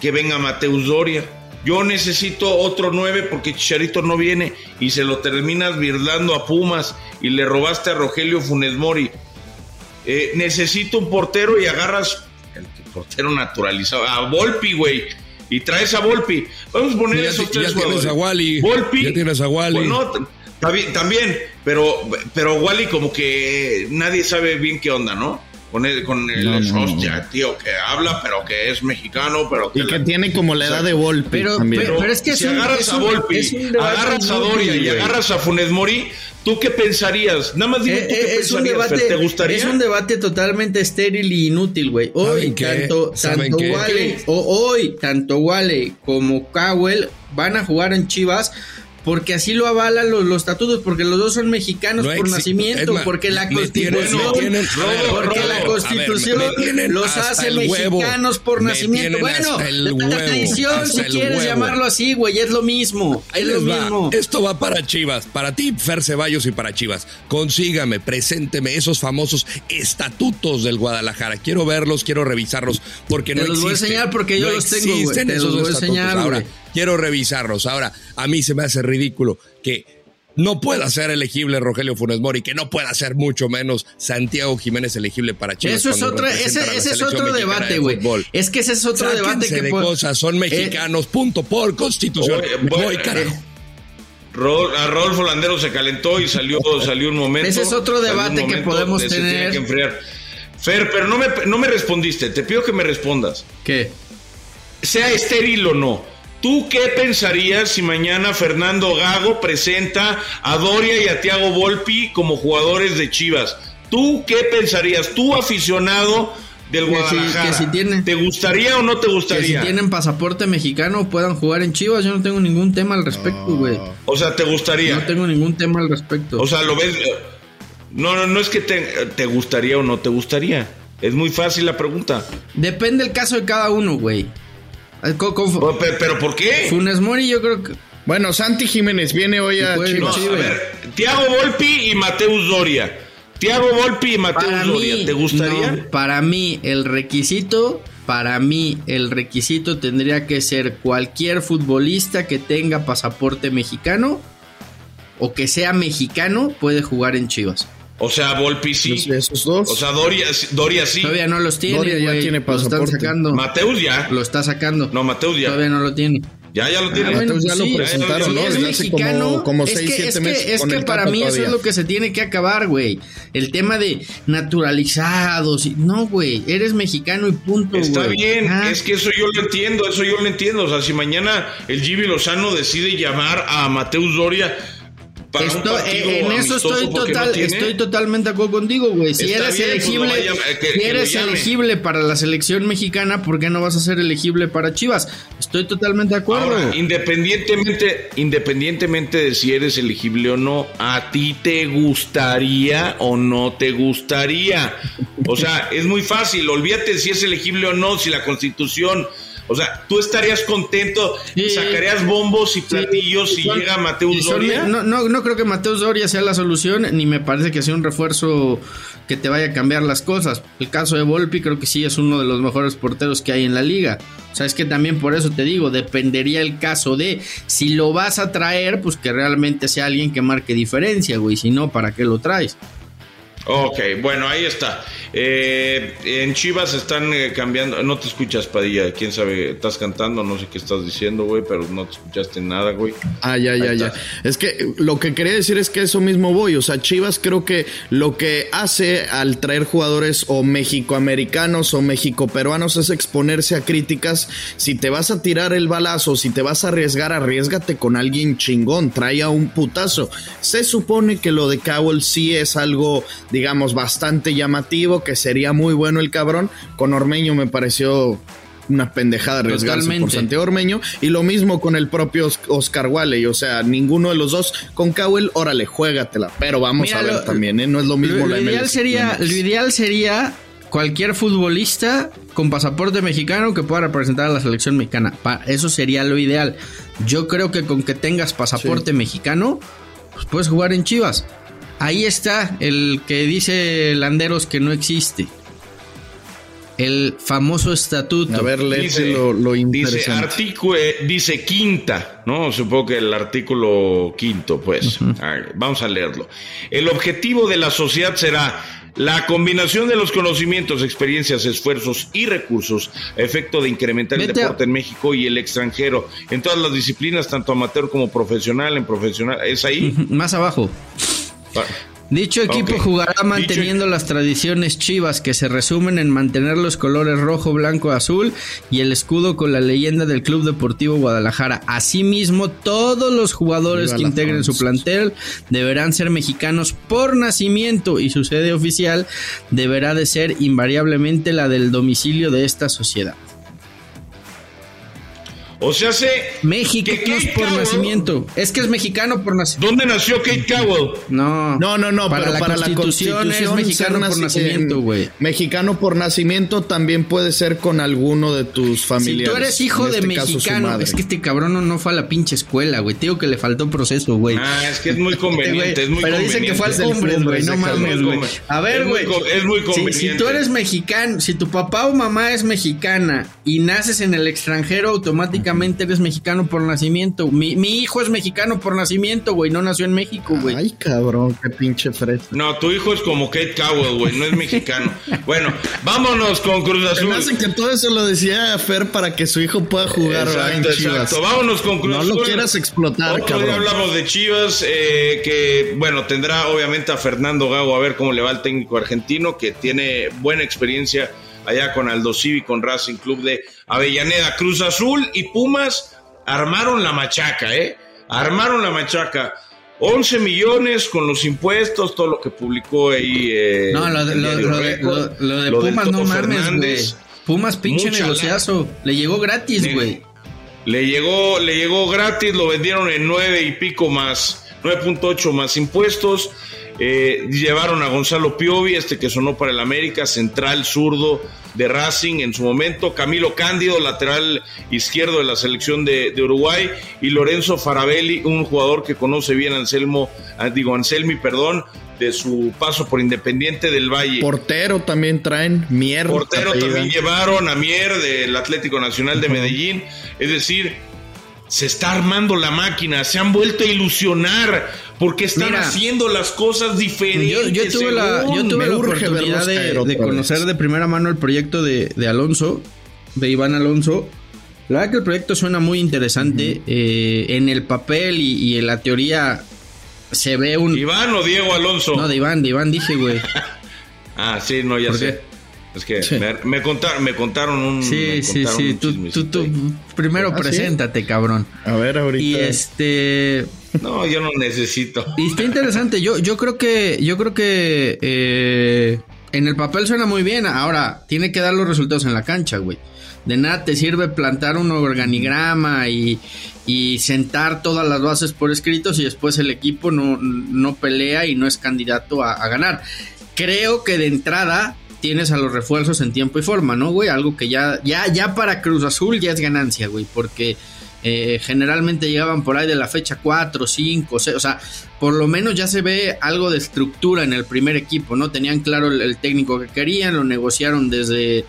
que venga Mateus Doria yo necesito otro 9 porque Chicharito no viene y se lo terminas virdando a Pumas y le robaste a Rogelio Funes Mori. Eh, necesito un portero y agarras el portero naturalizado, a Volpi, güey. Y traes a Volpi. Vamos a poner esos tres ya Tienes a Wally. Volpi. Ya tienes a Wally. también, pero, pero Wally como que nadie sabe bien qué onda, ¿no? Con el, con el hostia, tío, que habla, pero que es mexicano, pero que. Y que tiene como la edad de Volpi. Pero, pero, es que si agarras a Volpi, agarras a Doria y agarras a Funes Mori, ¿tú qué pensarías? Nada más dime, eh, qué es un debate, ¿Te gustaría? Es un debate totalmente estéril y inútil, güey. Hoy, tanto, tanto Wale, o, hoy, tanto Wale como Cowell van a jugar en Chivas porque así lo avalan los, los estatutos, porque los dos son mexicanos por nacimiento, porque la constitución, porque la constitución los hace mexicanos por nacimiento. Bueno, la tradición, si quieres llamarlo así, güey, es lo mismo, es lo mismo. Esto va para Chivas, para ti, Fer Ceballos y para Chivas. Consígame, presénteme esos famosos estatutos del Guadalajara. Quiero verlos, quiero revisarlos, porque no los voy a enseñar porque yo los tengo, güey. Te los voy a enseñar, Ahora, quiero revisarlos. Ahora, a mí se me hace ridículo que no pueda ser elegible Rogelio Funes Mori, que no pueda ser mucho menos Santiago Jiménez elegible para Chivas. Eso es otro, ese, es otro debate, güey. Es que ese es otro debate que de cosas, son eh, mexicanos, punto por constitución. Voy, carajo. A Rodolfo Landero se calentó y salió, salió un momento. Ese es otro debate que podemos tener. Fer, pero no me, no me respondiste. Te pido que me respondas. ¿Qué? Sea estéril o no ¿Tú qué pensarías si mañana Fernando Gago presenta a Doria y a Tiago Volpi como jugadores de Chivas? ¿Tú qué pensarías? Tú aficionado del Guadalajara. Si, ¿Te gustaría o no te gustaría? Que si tienen pasaporte mexicano puedan jugar en Chivas. Yo no tengo ningún tema al respecto, güey. O sea, ¿te gustaría? No tengo ningún tema al respecto. O sea, lo ves. No, no, no es que te, te gustaría o no te gustaría. Es muy fácil la pregunta. Depende del caso de cada uno, güey. Oh, ¿Pero por qué? Funes Mori yo creo que... Bueno, Santi Jiménez viene hoy a Chivas. a ver, Tiago Volpi y Mateus Doria. Tiago Volpi y Mateus Doria, ¿te gustaría? para mí el requisito, para mí el requisito tendría que ser cualquier futbolista que tenga pasaporte mexicano o que sea mexicano puede jugar en Chivas. O sea, Volpi sí. Esos dos. O sea, Doria, Doria sí. Todavía no los tiene. Doria ya güey. tiene Lo están pasaporte. sacando. Mateus ya. Lo está sacando. No, Mateus ya. Todavía no lo tiene. Ya, ya lo tiene. Ah, bueno, ya lo presentaron, ¿no? es Desde hace mexicano, como- como es seis, que, siete es que, meses es con que para mí eso es lo que se tiene que acabar, güey. El tema de naturalizados. y- No, güey, eres mexicano y punto, güey. Está bien, Ah, es que eso yo lo entiendo, eso yo lo entiendo. O sea, si mañana el Jimmy Lozano decide llamar a Mateus Doria para Esto- eh, en eso estoy no total, tiene, estoy totalmente de acuerdo contigo, güey. Si eres bien, pues, elegible, vaya- que- si eres elegible para la selección mexicana, ¿por qué no vas a ser elegible para Chivas? Estoy totalmente de acuerdo. Ahora, independientemente, independientemente de si eres elegible o no, ¿a ti te gustaría o no te gustaría? O sea, es muy fácil, olvídate si es elegible o no, si la constitución, o sea, tú estarías contento, Sí. sacarías bombos y platillos si Son- llega Mateus y son- Doria. No, no, no creo que Mateus Doria sea la solución, ni me parece que sea un refuerzo que te vaya a cambiar las cosas. El caso de Volpi creo que sí es uno de los mejores porteros que hay en la liga. O sea, es que también por eso te digo, dependería el caso de si lo vas a traer, pues que realmente sea alguien que marque diferencia, güey. Si no, ¿para qué lo traes? Ok, bueno, ahí está. Eh, en Chivas están eh, cambiando. No te escuchas, Padilla. Quién sabe, estás cantando, no sé qué estás diciendo, güey, pero no te escuchaste nada, güey. Ah, ya, ya, Ahí ya. está. Es que lo que quería decir es que eso mismo voy. O sea, Chivas creo que lo que hace al traer jugadores o mexicoamericanos o mexicoperuanos es exponerse a críticas. Si te vas a tirar el balazo, si te vas a arriesgar, arriesgate con alguien chingón. Trae a un putazo. Se supone que lo de Cowell sí es algo, digamos, bastante llamativo, que sería muy bueno el cabrón. Con Ormeño me pareció una pendejada arriesgarse por Totalmente. Santiago Ormeño y lo mismo con el propio Os- Oscar Wally, o sea, ninguno de los dos con Cowell, órale, juégatela, pero vamos Mira, a ver lo- también, ¿eh? no es lo mismo Lo, la lo ideal sería, lo ideal sería cualquier futbolista con pasaporte mexicano que pueda representar a la selección mexicana. Pa- eso sería lo ideal. Yo creo que con que tengas pasaporte mexicano, pues puedes jugar en Chivas. Ahí está el que dice Landeros que no existe. El famoso estatuto. A ver, léete Dice, lo, lo dice, artículo, eh, dice quinta, ¿no? Supongo que el artículo quinto, pues. A ver, vamos a leerlo. El objetivo de la sociedad será la combinación de los conocimientos, experiencias, esfuerzos y recursos a efecto de incrementar el Vete deporte en México y el extranjero en todas las disciplinas, tanto amateur como profesional, en profesional. ¿Es ahí? Más abajo. Dicho equipo jugará Dicho- manteniendo las tradiciones chivas que se resumen en mantener los colores rojo, blanco, azul y el escudo con la leyenda del Club Deportivo Guadalajara. Asimismo, todos los jugadores que integren su plantel deberán ser mexicanos por nacimiento y su sede oficial deberá de ser invariablemente la del domicilio de esta sociedad. O sea, sé. Mexicanos por Cowell- nacimiento. Es que es mexicano por nacimiento. ¿Dónde nació Kate Cowell? No, No, no, no, para pero la para constitución, la constitución es mexicano por naci- nacimiento, eh, güey. Mexicano por nacimiento también puede ser con alguno de tus Si familiares. tú eres hijo en de este mexicano, es que este cabrón no, no fue a la pinche escuela, güey. Te digo que le faltó proceso, güey. Ah, es que es muy conveniente, es muy Pero conveniente. dicen que fue al fútbol, güey. No mames, güey. A ver, güey. es muy si- conveniente. Si, tú eres mexicano, si tu papá o mamá es mexicana y naces en el extranjero, automáticamente eres mexicano por nacimiento. Mi, mi hijo es mexicano por nacimiento, güey. No nació en México, güey. Ay, cabrón, qué pinche fresa. No, tu hijo es como Kate Cowell, güey, no es mexicano. Bueno, vámonos con Cruz Azul. me que todo eso lo decía Fer para que su hijo pueda jugar ¿verdad? en Exacto, Chivas. exacto. Vámonos con Cruz No Azul. lo quieras explotar, Otro día cabrón. hablamos de Chivas, eh, que bueno, tendrá obviamente a Fernando Gago a ver cómo le va el técnico argentino, que tiene buena experiencia allá con Aldo Civi, con Racing Club de Avellaneda. Cruz Azul y Pumas armaron la machaca, ¿eh? Armaron la machaca. 11 millones con los impuestos, todo lo que publicó ahí. eh, No, lo de, lo, lo lo- Pumas, no mames, güey. Pumas pinche negociazo. Le llegó gratis, güey. Le llegó, le llegó gratis, lo vendieron en nueve y pico más, 9.8 más impuestos. Eh, llevaron a Gonzalo Piovi, este que sonó para el América, central zurdo de Racing en su momento, Camilo Cándido, lateral izquierdo de la selección de, de Uruguay, y Lorenzo Farabelli, un jugador que conoce bien a Anselmo, ah, digo Anselmi, perdón, de su paso por Independiente del Valle. Portero también traen, mierda. Portero también llevaron a Mier del Atlético Nacional de Medellín. Es decir, se está armando la máquina, se han vuelto a ilusionar porque están haciendo las cosas diferentes. Yo, tuve la, oportunidad de, conocer de primera mano el proyecto de, Alonso, de Iván Alonso. La verdad que el proyecto suena muy interesante. Eh, en el papel y, en la teoría se ve un. ¿Iván o Diego Alonso? No, de Iván, de Iván dije, güey. ah, sí, no, ya sé. Es que me, contaron, me contaron un. Sí, sí, sí. Tú, primero ¿Ah, preséntate, cabrón. A ver, ahorita. Y este. No, yo no necesito. Y está interesante. Yo, yo creo que. Yo creo que. Eh, en el papel suena muy bien. Ahora, tiene que dar los resultados en la cancha, güey. De nada te sirve plantar un organigrama y, y sentar todas las bases por escritos y después el equipo no, no pelea y no es candidato a, a ganar. Creo que de entrada tienes a los refuerzos en tiempo y forma, ¿no, güey? Algo que ya, ya, ya para Cruz Azul ya es ganancia, güey, porque eh, generalmente llegaban por ahí de la fecha 4, 5, 6, o sea, por lo menos ya se ve algo de estructura en el primer equipo, ¿no? Tenían claro el, técnico que querían, lo negociaron desde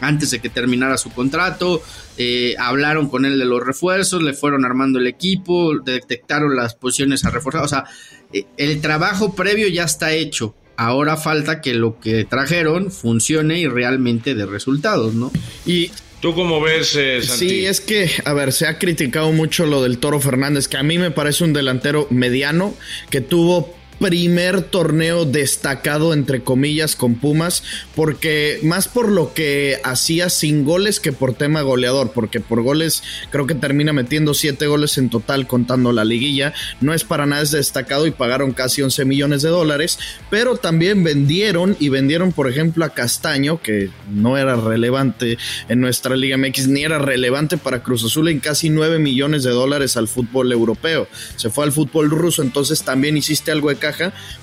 antes de que terminara su contrato, eh, hablaron con él de los refuerzos, le fueron armando el equipo, detectaron las posiciones a reforzar, o sea, eh, el trabajo previo ya está hecho. Ahora falta que lo que trajeron funcione y realmente de resultados, ¿no? Y ¿Tú cómo ves, eh, Santi? Sí, es que, a ver, se ha criticado mucho lo del Toro Fernández, que a mí me parece un delantero mediano, que tuvo primer torneo destacado, entre comillas, con Pumas, porque más por lo que hacía sin goles que por tema goleador, porque por goles creo que termina metiendo siete goles en total contando la liguilla, no es para nada destacado y pagaron casi 11 millones de dólares, pero también vendieron y vendieron, por ejemplo, a Castaño, que no era relevante en nuestra Liga MX, ni era relevante para Cruz Azul en casi 9 millones de dólares al fútbol europeo. Se fue al fútbol ruso, entonces también hiciste algo de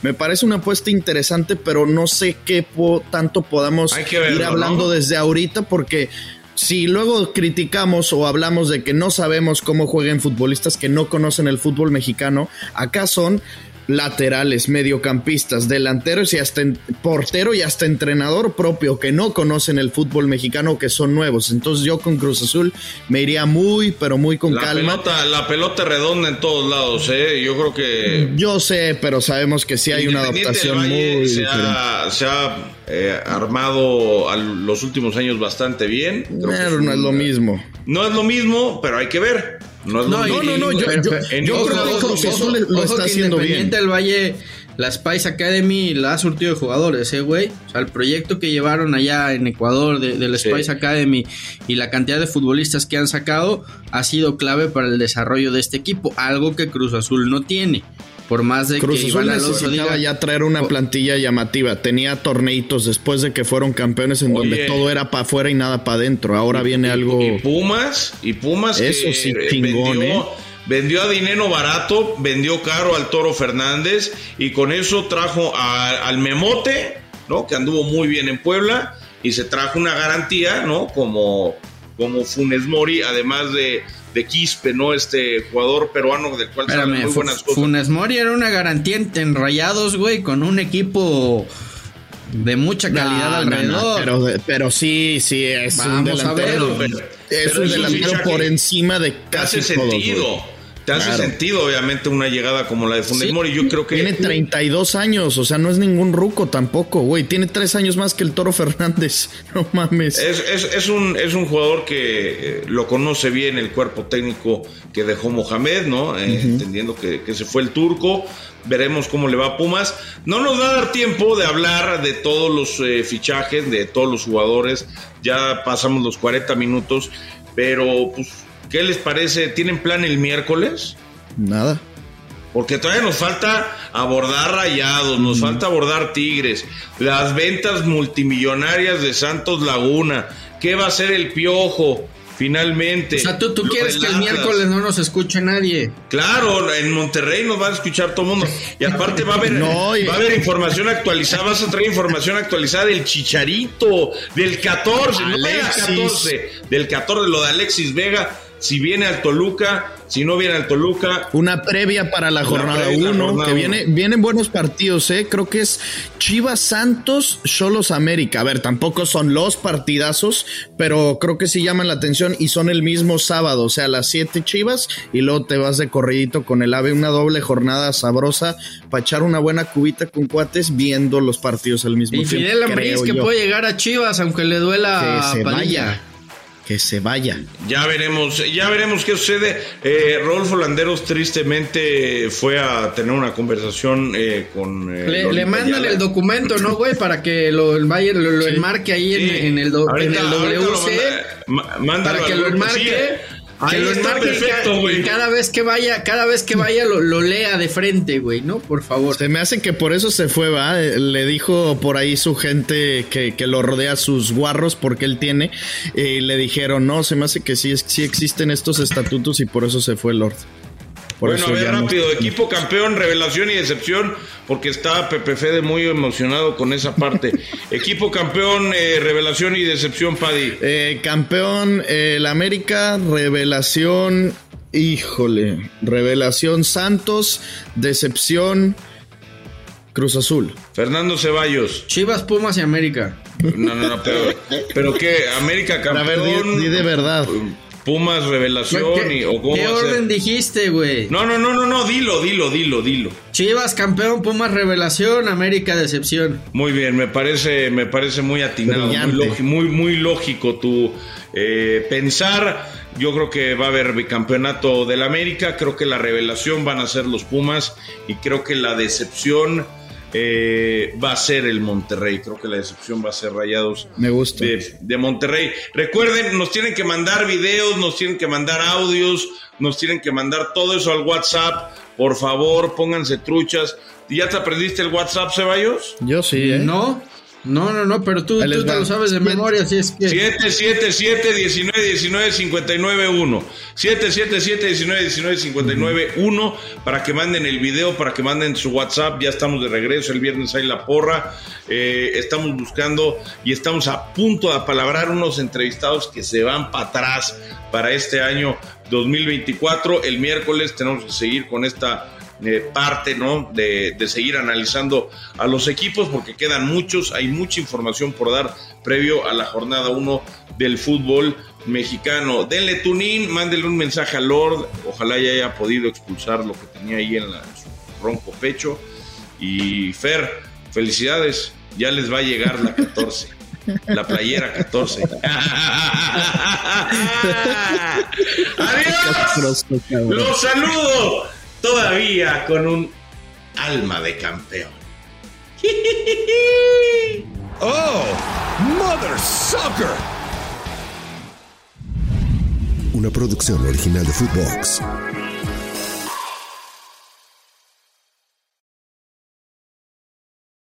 me parece una apuesta interesante, pero no sé qué tanto podamos ir hablando desde ahorita porque si luego criticamos o hablamos de que no sabemos cómo juegan futbolistas que no conocen el fútbol mexicano, acá son laterales, mediocampistas, delanteros y hasta portero y hasta entrenador propio que no conocen el fútbol mexicano que son nuevos. Entonces yo con Cruz Azul me iría muy, pero muy con la calma. Pelota, la pelota redonda en todos lados, ¿eh? Yo creo que... Yo sé, pero sabemos que sí hay una adaptación muy... Se ha, se ha eh, armado a los últimos años bastante bien. Pero no es lo mismo. No es lo mismo, pero hay que ver. No, no, no, no, yo, creo que lo está haciendo bien. del Valle, la Spice Academy la ha surtido de jugadores, ¿eh, güey? O sea, el proyecto que llevaron allá en Ecuador de, la Spice Academy y la cantidad de futbolistas que han sacado ha sido clave para el desarrollo de este equipo, algo que Cruz Azul no tiene. Por más de Cruz que Azul necesitaba ya traer una plantilla llamativa. Tenía torneitos después de que fueron campeones en donde todo era para afuera y nada para adentro. Ahora viene algo. Y Pumas, y Pumas. Eso sí, chingón, vendió, ¿eh? Vendió a dinero barato, vendió caro al Toro Fernández y con eso trajo al Memote, ¿no? Que anduvo muy bien en Puebla y se trajo una garantía, ¿no? Como, como Funes Mori, además de de Quispe, ¿no? Este jugador peruano del cual Espérame, muy buenas cosas. Funes Mori era una garantía en Rayados, güey, con un equipo de mucha calidad alrededor. pero, pero, sí, sí, es un delantero. es un delantero por encima de casi hace sentido. Te hace sentido, obviamente, una llegada como la de Funes Mori. Yo creo que. Tiene 32 años, o sea, no es ningún ruco tampoco, güey. Tiene tres años más que el Toro Fernández. No mames. Es, es, un, es un jugador que eh, lo conoce bien el cuerpo técnico que dejó Mohamed, ¿no? Eh, entendiendo que, se fue el turco. Veremos cómo le va a Pumas. No nos va a dar tiempo de hablar de todos los eh, fichajes, de todos los jugadores. Ya pasamos los 40 minutos, pero pues ¿Qué les parece? ¿Tienen plan el miércoles? Nada. Porque todavía nos falta abordar rayados, nos falta abordar tigres, las ventas multimillonarias de Santos Laguna, qué va a ser el piojo, finalmente. O sea, tú, quieres que el miércoles no nos escuche nadie. Claro, en Monterrey nos va a escuchar todo el mundo. Y aparte va a haber, va a haber información actualizada, vas a traer información actualizada del Chicharito, del 14, no del 14, del 14, lo de Alexis Vega si viene al Toluca, si no viene al Toluca. Una previa para la jornada 1, que viene, vienen buenos partidos, ¿eh? Creo que es Chivas Santos, Cholos América. A ver, tampoco son los partidazos, pero creo que sí llaman la atención y son el mismo sábado, o sea, las 7 Chivas y luego te vas de corridito con el AVE, una doble jornada sabrosa para echar una buena cubita con cuates viendo los partidos al mismo tiempo. Y Fidel Ambriz que puede llegar a Chivas aunque le duela que se vaya que se vaya. Ya veremos, ya veremos qué sucede. Eh, Rodolfo Landeros tristemente fue a tener una conversación eh, con... Eh, le, mandan el documento, ¿no, güey? Para que lo, el Bayern lo, enmarque ahí en, el, en el WC. para que lo enmarque. Ahí está perfecto, güey. Cada vez que vaya, cada vez que vaya lo, lea de frente, güey, ¿no? Por favor. Se me hace que por eso se fue, va. Le dijo por ahí su gente que, lo rodea sus guarros porque él tiene. Y le dijeron, no, se me hace que sí, sí existen estos estatutos y por eso se fue Lord bueno, a ver rápido, equipo campeón, revelación y decepción, porque está Pepe Fede muy emocionado con esa parte. equipo campeón, eh, revelación y decepción, Paddy. Eh, campeón, el América, revelación, híjole, revelación Santos, decepción Cruz Azul. Fernando Ceballos. Chivas, Pumas y América. No, no, no, pero, pero ¿qué? América campeón. A ver, de verdad. Pumas revelación y o cómo ¿Qué orden dijiste, güey? No, no, no, no, no, dilo, dilo, dilo, dilo. Chivas campeón, Pumas revelación, América decepción. Muy bien, me parece, me parece muy atinado, muy, muy, lógico tu eh, pensar. Yo creo que va a haber bicampeonato del América, creo que la revelación van a ser los Pumas y creo que la decepción eh, va a ser el Monterrey. Creo que la decepción va a ser Rayados Me gusta. De, Monterrey. Recuerden, nos tienen que mandar videos, nos tienen que mandar audios, nos tienen que mandar todo eso al WhatsApp. Por favor, pónganse truchas. ¿Ya te aprendiste el WhatsApp, Ceballos? Yo sí, ¿eh? No. No, no, no, pero tú, tú te lo sabes de memoria, así es que. 777 19 19 59 1. 777 19 19 59 1 para que manden el video, para que manden su WhatsApp. Ya estamos de regreso. El viernes hay la porra. Eh, estamos buscando y estamos a punto de apalabrar unos entrevistados que se van para atrás para este año 2024. El miércoles tenemos que seguir con esta eh, parte ¿no? De, seguir analizando a los equipos porque quedan muchos, hay mucha información por dar previo a la jornada 1 del fútbol mexicano. Denle tunín, mándenle un mensaje a Lord, ojalá ya haya podido expulsar lo que tenía ahí en, la, su ronco pecho. Y Fer, felicidades, ya les va a llegar la 14. La playera 14. ¡Adiós! ¡Los saludo! Todavía con un alma de campeón. ¡Oh! ¡Mother Sucker! Una producción original de Footbox.